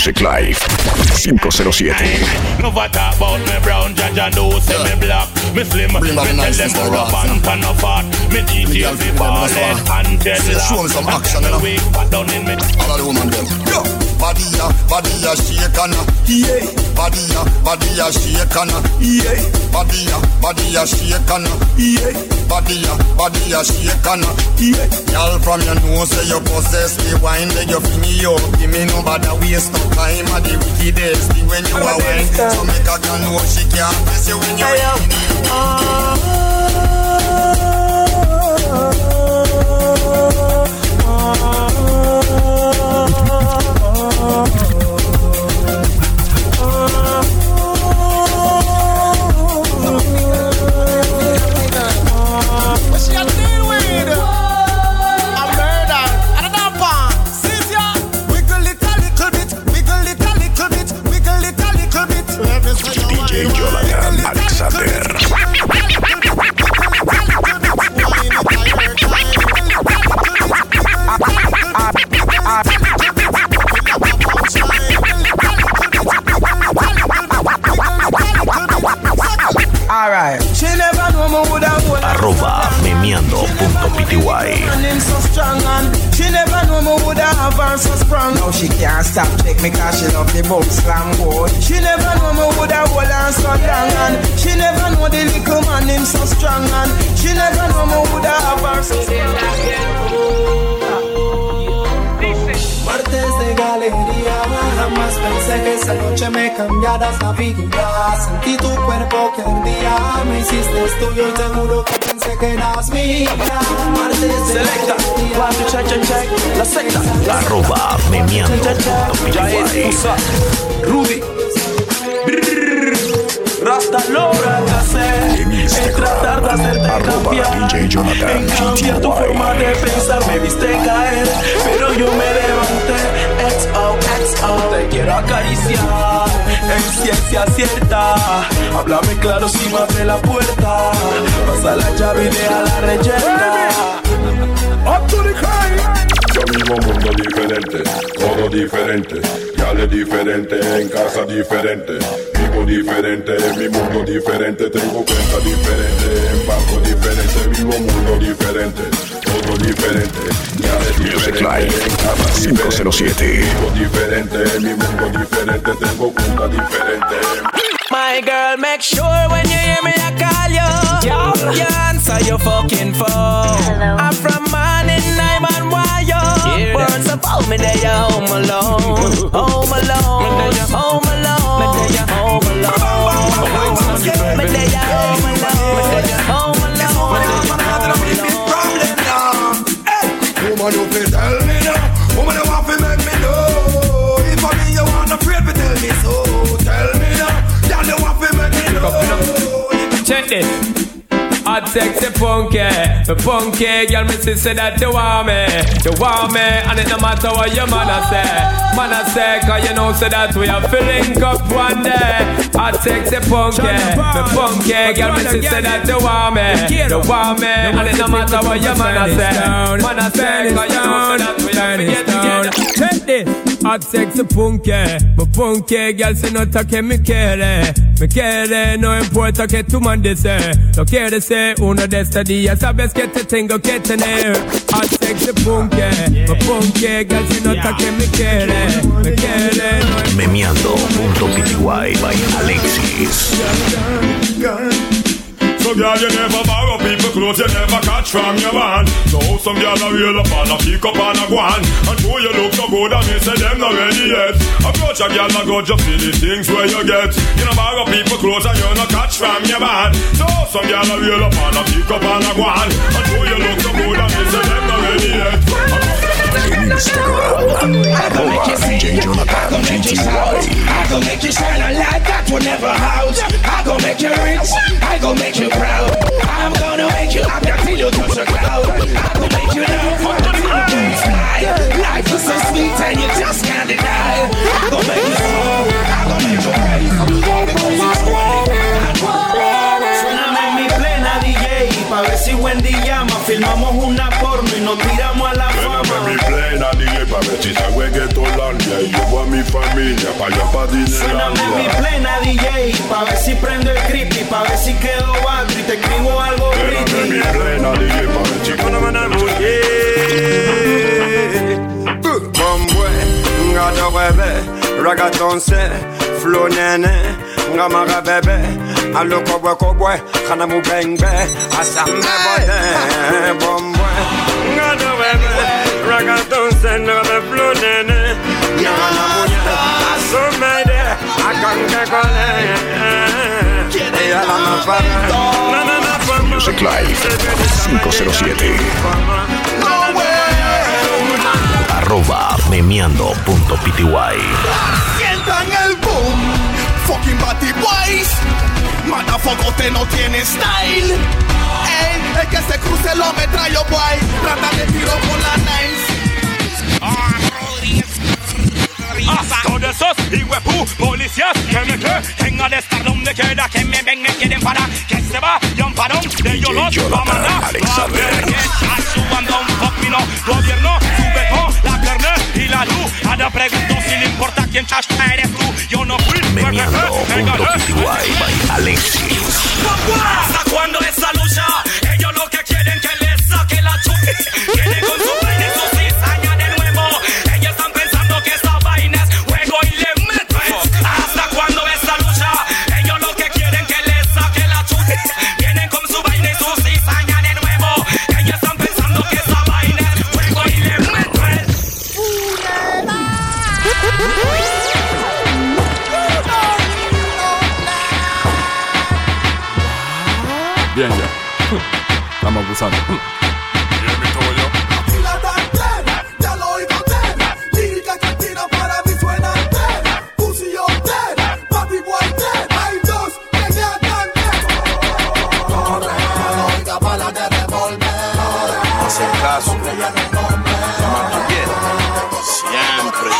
Music 507. No matter about me brown, Jaja me black, me slim, me tell them to rub and pan fat, me DJ ballin' and deadlock. Show me some action, you Body ya, body ya shake and a, yeah. Body ya, body ya shake and a, yeah. Body ya, body ya shake and a, yeah. Body ya, body ya shake and a, yeah. Y'all from your nose say you possess the wine, then you feel me up. Give me no bother waste no time at the wickedest thing when you are wine. So make a girl know she can't miss you when you're What Arroba memeando.pty. she never me woulda have her so strong. Now she can't stop check me cause she love the book slam. She never me woulda hold her so long and she never the little man him so strong and she never me woulda have so strong. Martes de galería, jamás pensé que esa noche me cambiaras la vida. Sentí tu cuerpo que un día me hiciste tuyo y te juro que pensé que eras mía. Martes de Selecta, to check, check, check, la secta. Arroba Ya es Rudy. Rasta tratar de hacerte cambiar. DJ Jonathan En cambiar tu forma de pensar me viste caer, pero yo me levanté. XOXO, te quiero acariciar en ciencia cierta. Háblame claro si me abre la puerta. Pasa la llave y deja la reyerta. Up to the crime. Yo vivo un mundo diferente, todo diferente, ya es diferente, en casa diferente, vivo diferente, en mi mundo diferente, tengo cuenta diferente, en banco diferente, vivo un mundo diferente, todo diferente, ya es Music diferente, Live en casa diferente, 507. vivo diferente, en mi mundo diferente, tengo cuenta diferente. My girl, make sure when you hear me, I call you. You answer your fucking phone. I'm from morning, I'm on wire. Burn some phone, me there, you home alone. Home alone. Home alone. woman you tell me now. Woman, you want make me know. If I mean you want to tell me so. Tell me now. you you want make me know. Check. Sexy punky, the punky girl me see say that you want me, you want me, and it no matter what your man a say, man a say, cause you know say that we are filling up one day. Hot sexy punky, the punky girl me see say that you want me, you want me, and it no matter what your man a say, man a say, cause you know say that we are filling together. Check this. Hot sexy punky, my punky girl nota que me quiere, me quiere, no importa que tú mandes, eh. no quiere ser uno de estos días, sabes que te tengo que tener. Hot sexy punky, my punky girl se nota que me quiere, me quiere, no Memeando.pty by Alexis. So girl, you never borrow people clothes, you never catch from your man. So some girl a reel up and a pick up and a go on. And though you look so good, and me say them not ready yet. Approach a girl and go just see the things where you get. You know borrow people clothes and you no catch from your man. So some girl a reel up and a pick up and a go on. And though you look so good, and me say them not ready yet. Approach En Instagram, arroba DJ Jonathan GTY. I gon' make you shine a light that will never out. I gon' make you rich, I gon' make you proud. I'm gonna make you happy till you touch the cloud. I gon' make you love until you fly. Life is so sweet and you just DJ pa' ver si salgo en Y llevo a mi familia pa' allá pa' Suéname mi plena DJ Pa' ver si prendo el creepy Pa' ver si quedo bajo y te escribo algo Espérame mi plena DJ pa' ver si Bombwe, nga dorebe, ragaton se, flow nene, nga mara bebe, alo kobwe kobwe, kana mu bengbe, asambe bode, bombwe, nga dorebe, ragaton se, nga me flow nene, nga na muye, asomede, akanke kole, ella la mafame, na na na fama, Music Live 507. Arroba memeando.pty. Sientan el boom, fucking Batty Boys. Motherfucker, usted no tiene style. El que se cruce lo metrallo, boy. Trata de tiro con la A todos esos hijuepu policías que me que tengan de estar donde quiera que me ven me quieren parar. Que se va y un parón de ellos los va a mandar a ver que ayudando un poquito gobierno. Sube con la carne y la luz. Ahora pregunto si le importa quién chasta eres tú. Yo no fui Memeando.pty by Alexis. ¿Hasta cuándo esa lucha? Ellos lo que quieren que les saque la chupa. Quieren con su vaina y su Caso. Siempre.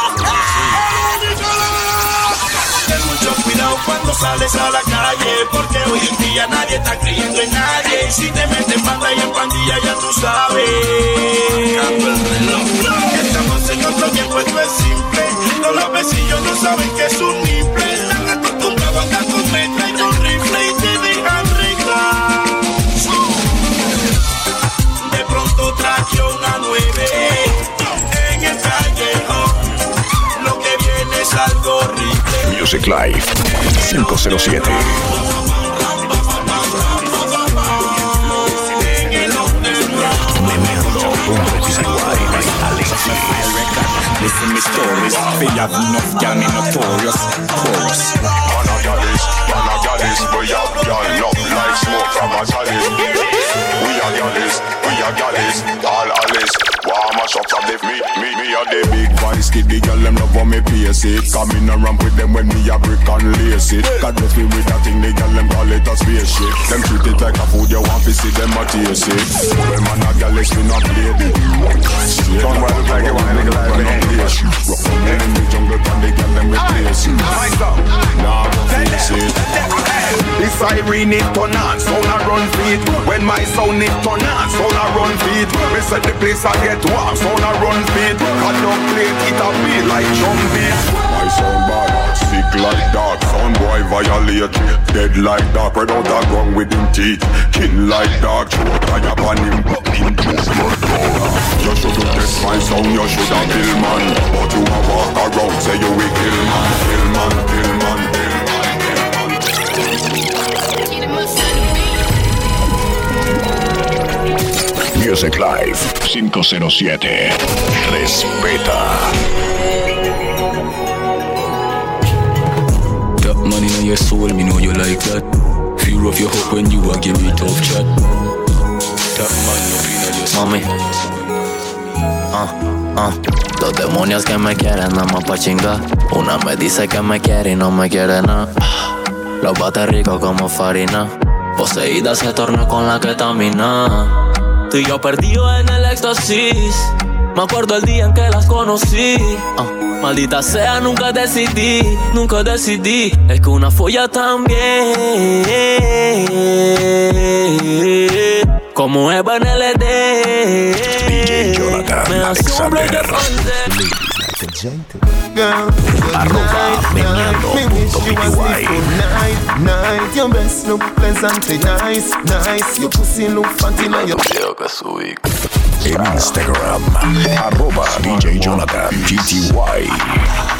Ten mucho cuidado cuando sales a la calle Porque hoy en día nadie está creyendo en nadie. Y si te meten banda y en pandilla ya tú sabes. Estamos en otro tiempo, esto es simple. Todos los vecillos no saben que es un niple. Están acostumbrados a andar con metra y una nueve En el callejón Lo que viene es algo horrible Music Live 507. Memeando.pty by Alexis. Listen me stories, have enough gal me notorious chorus. Love smoke from a chalice. We are gallis, we are gallis, all Alice. Warm a shop from the me, me, me a the big vice kid. The girl them love when me pace it. Come in and ramp with them when me a brick and lace it. God bless me with that thing. The girl them call it a spaceship. Them treat it like a food. You want to see them a taste it. Well man a gal is not lady. Straight Don't worry, like you a nigga like me. Rough on in the jungle, and the girl them replace it. Nah, face it. This siren it turn on, sound a run feet. When my sound it turn on, sound a run feet. Me set the place I get warm, sound a run feet. Cut down plate, it a beat like drum beat. My sound bad, sick like dog. Sound boy violate, dead like dog. Spread out a gun with him teeth, kill like dog. Choke I upon him, tooth murder. You shouldn't test my sound, you should have kill man. But you a walk around, say you 507. Respeta. That money in your soul, me know you like that. Feel rough your hope when you a give me tough chat. That man up in your soul. Mommy. Uh. Ah, Los demonios que me quieren nada más pa' chingar. Una me dice que me quiere y no me quiere nada. Los bate rico como farina. Poseída se torna con la ketamina. Tú y yo perdido en el éxtasis. Me acuerdo el día en que las conocí. Ah, maldita sea, nunca decidí, nunca decidí. Es que una folla también. Como Eva en el ED. DJ Jonathan Me hace un Alexander. Arroba meneando.pty. Night, night, your best look pleasant, eh, nice, nice. Your pussy look fancy, now your Video que subí. En Instagram, arroba DJ Jonathan GTY.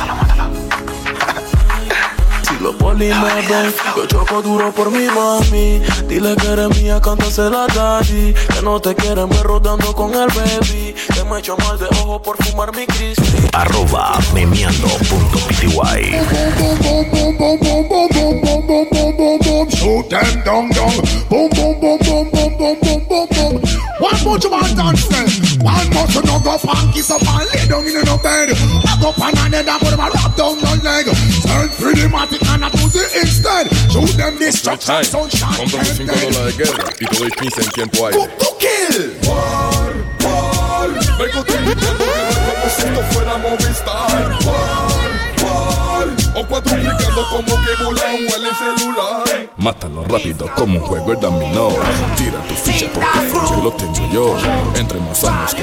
Los poli me ven, yo choco duro por mi mami. Dile que eres mía, cántasela daddy. Que no te quieren ver rodando con el baby. Que me echo mal de ojo por fumar mi crispy. Arroba meneando.pty. Shoot them down, down. Boom, boom, boom, boom, boom, boom, boom, boom, boom. One more to my dance then. One more to no go and kiss up and lay down in no bed. Back up and I never and put him a rub down your leg. Turn pretty matic and I do the instead. Show them destruction, sunshine. Quand on finit pendant la guerre, puis qu'on finit cinquième poil. Pour, pour kill! War, war, écoutez, si fuera Movistar, war. Mátalo rápido como un juego el dominó Tira tu ficha porque el coche lo tengo yo Entre más años que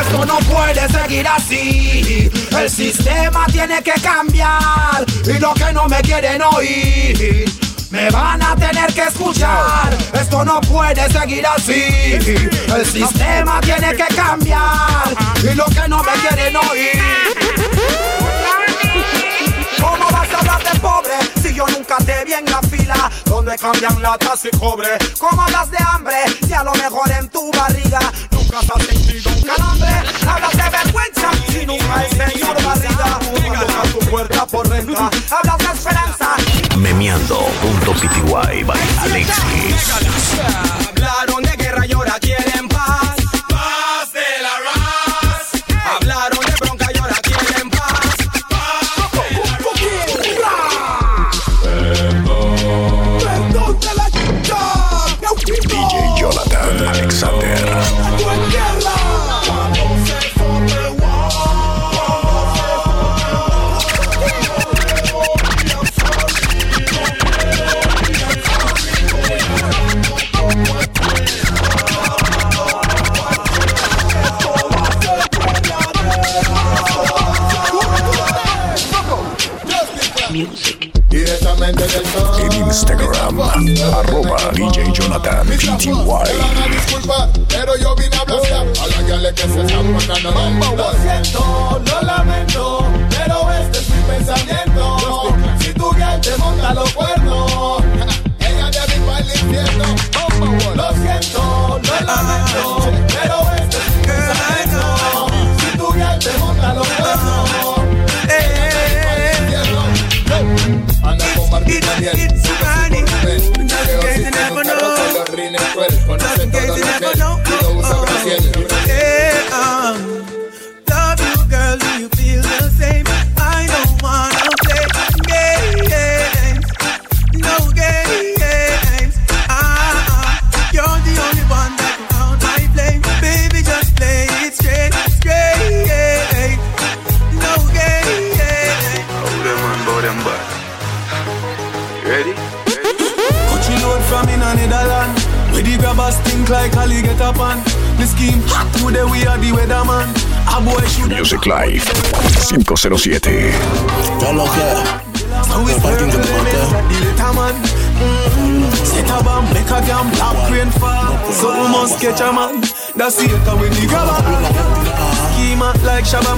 esto no puede seguir así. El sistema tiene que cambiar. Y lo que no me quieren oír me van a tener que escuchar. Esto no puede seguir así. El sistema tiene que cambiar. Y lo que no me quieren oír. ¿Cómo vas a hablar de pobre si yo nunca te vi en la fila donde cambian latas y cobre? ¿Cómo hablas de hambre si a lo mejor en tu barriga nunca has sentido un calambre? Hablas de vergüenza si nunca hay señor barriga. Hablas de esperanza Memeando.pty by Alexis. Hablaron de guerra y ahora quieren paz. Paz de la raz. Hablaron de bronca y ahora quieren paz. Perdón de la chica. DJ Jonathan Alexander. los cuernos. Ella de mi. Lo siento, lo pero es Si tú ya te montas los cuernos. Anda con Martín Today we are the weatherman. A boy should Music Live 507. Hello, mm. must catch a man. That's it, come with the grabber. Schema like Shabba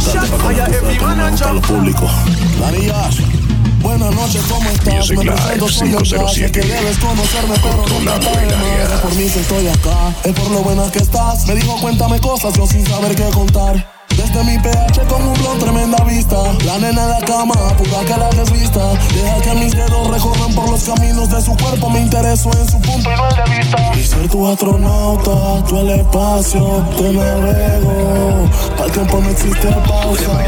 Shot fire, every man a jump noches, ¿cómo estás? Me presento, soy ya sé que 507. debes conocerme, pero no área. más. Por mí que estoy acá, es por lo buena que estás. Me dijo, cuéntame cosas, yo sin saber qué contar. Desde mi PH con un blog, tremenda vista. La nena de la cama, pura que la desvista. Deja que mis dedos recorran por los caminos de su cuerpo. Me intereso en su punto y no el de vista. Y ser tu astronauta, tú el espacio, te navego. Al tiempo no existe pausa.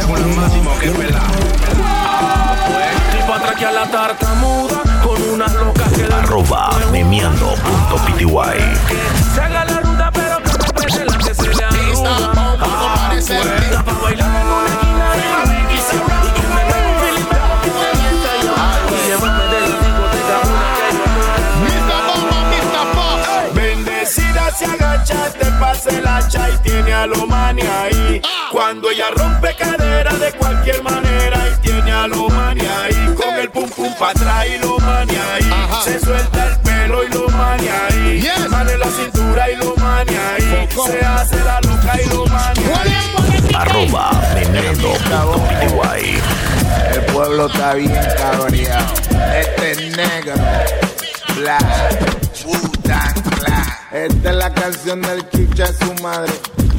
Tipo atraquear la tartamuda con unas locas que la Arroba memeando.pty. se haga la ruta, pero que respete la que se le arruga. Ah, pa' bailar en una esquina y se agacha, te pasa el hacha y tiene a lo mani ahí. Cuando ella rompe cadera de cualquier manera y tiene a lo mani ahí. Con el pum pum pa' atrás y lo mani ahí. Se suelta el pelo y lo mani ahí. Mano en la cintura y lo mani ahí. Se hace la loca y lo mani ahí. Arroba memeando.pty. El pueblo está bien cabreado. Este es negro. Black. Wu-Tang Black. Esta es la canción del chucha de su madre.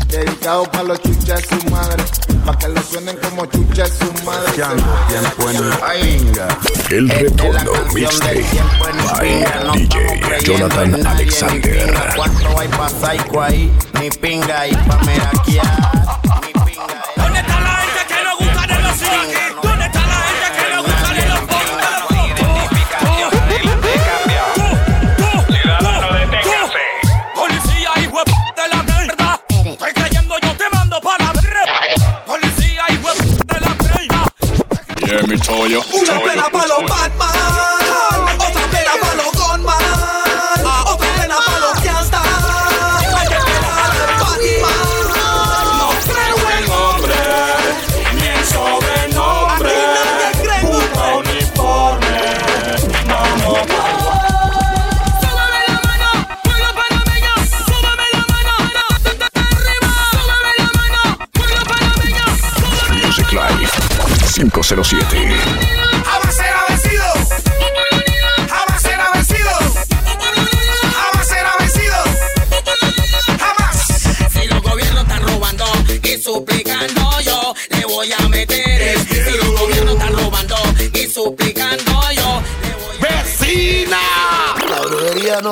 Dedicado para los chuchas de su madre. Para que lo suenen como chucha de su madre. Tiempo en El retorno mixtape by DJ Jonathan Alexander. ¿Cuánto hay pa' psycho ahí? Ni pinga ahí pa' meraquear. Una pela para los Batman.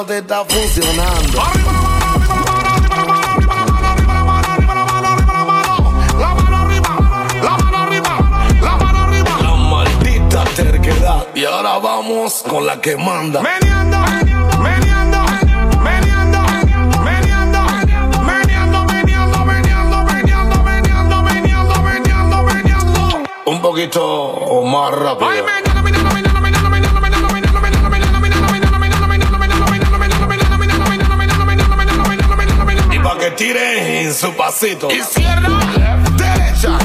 No te está funcionando. La maldita terquedad. Y ahora vamos con la que manda. Meneando, meneando, meneando, meneando, meneando, meneando, meneando, meneando, meneando, meneando, meneando, meneando. Un poquito más rápido. Tire en su pasito. Izquierda, derecha,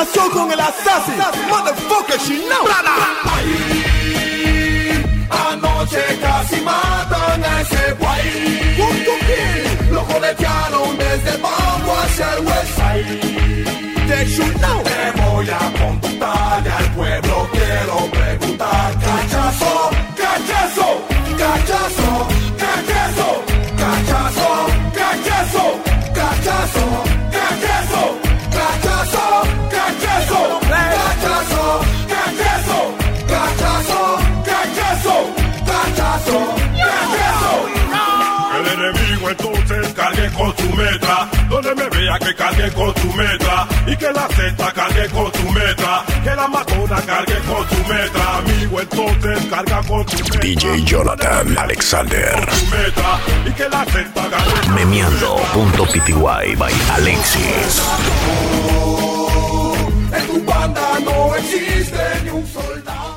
combinación con el Assassin. Motherfucker, she know. Ahí, anoche casi matan a ese guay. Lo coletearon desde el hacia el West Side. Te voy a al pueblo con. Donde me vea que cargue con su meta. Y que la Z cargue con su meta. Que la matona cargue con. Amigo entonces carga con. DJ Jonathan Alexander. Y que la Z cargue Memeando.pty by Alexis. En tu banda no existe ni un soldado.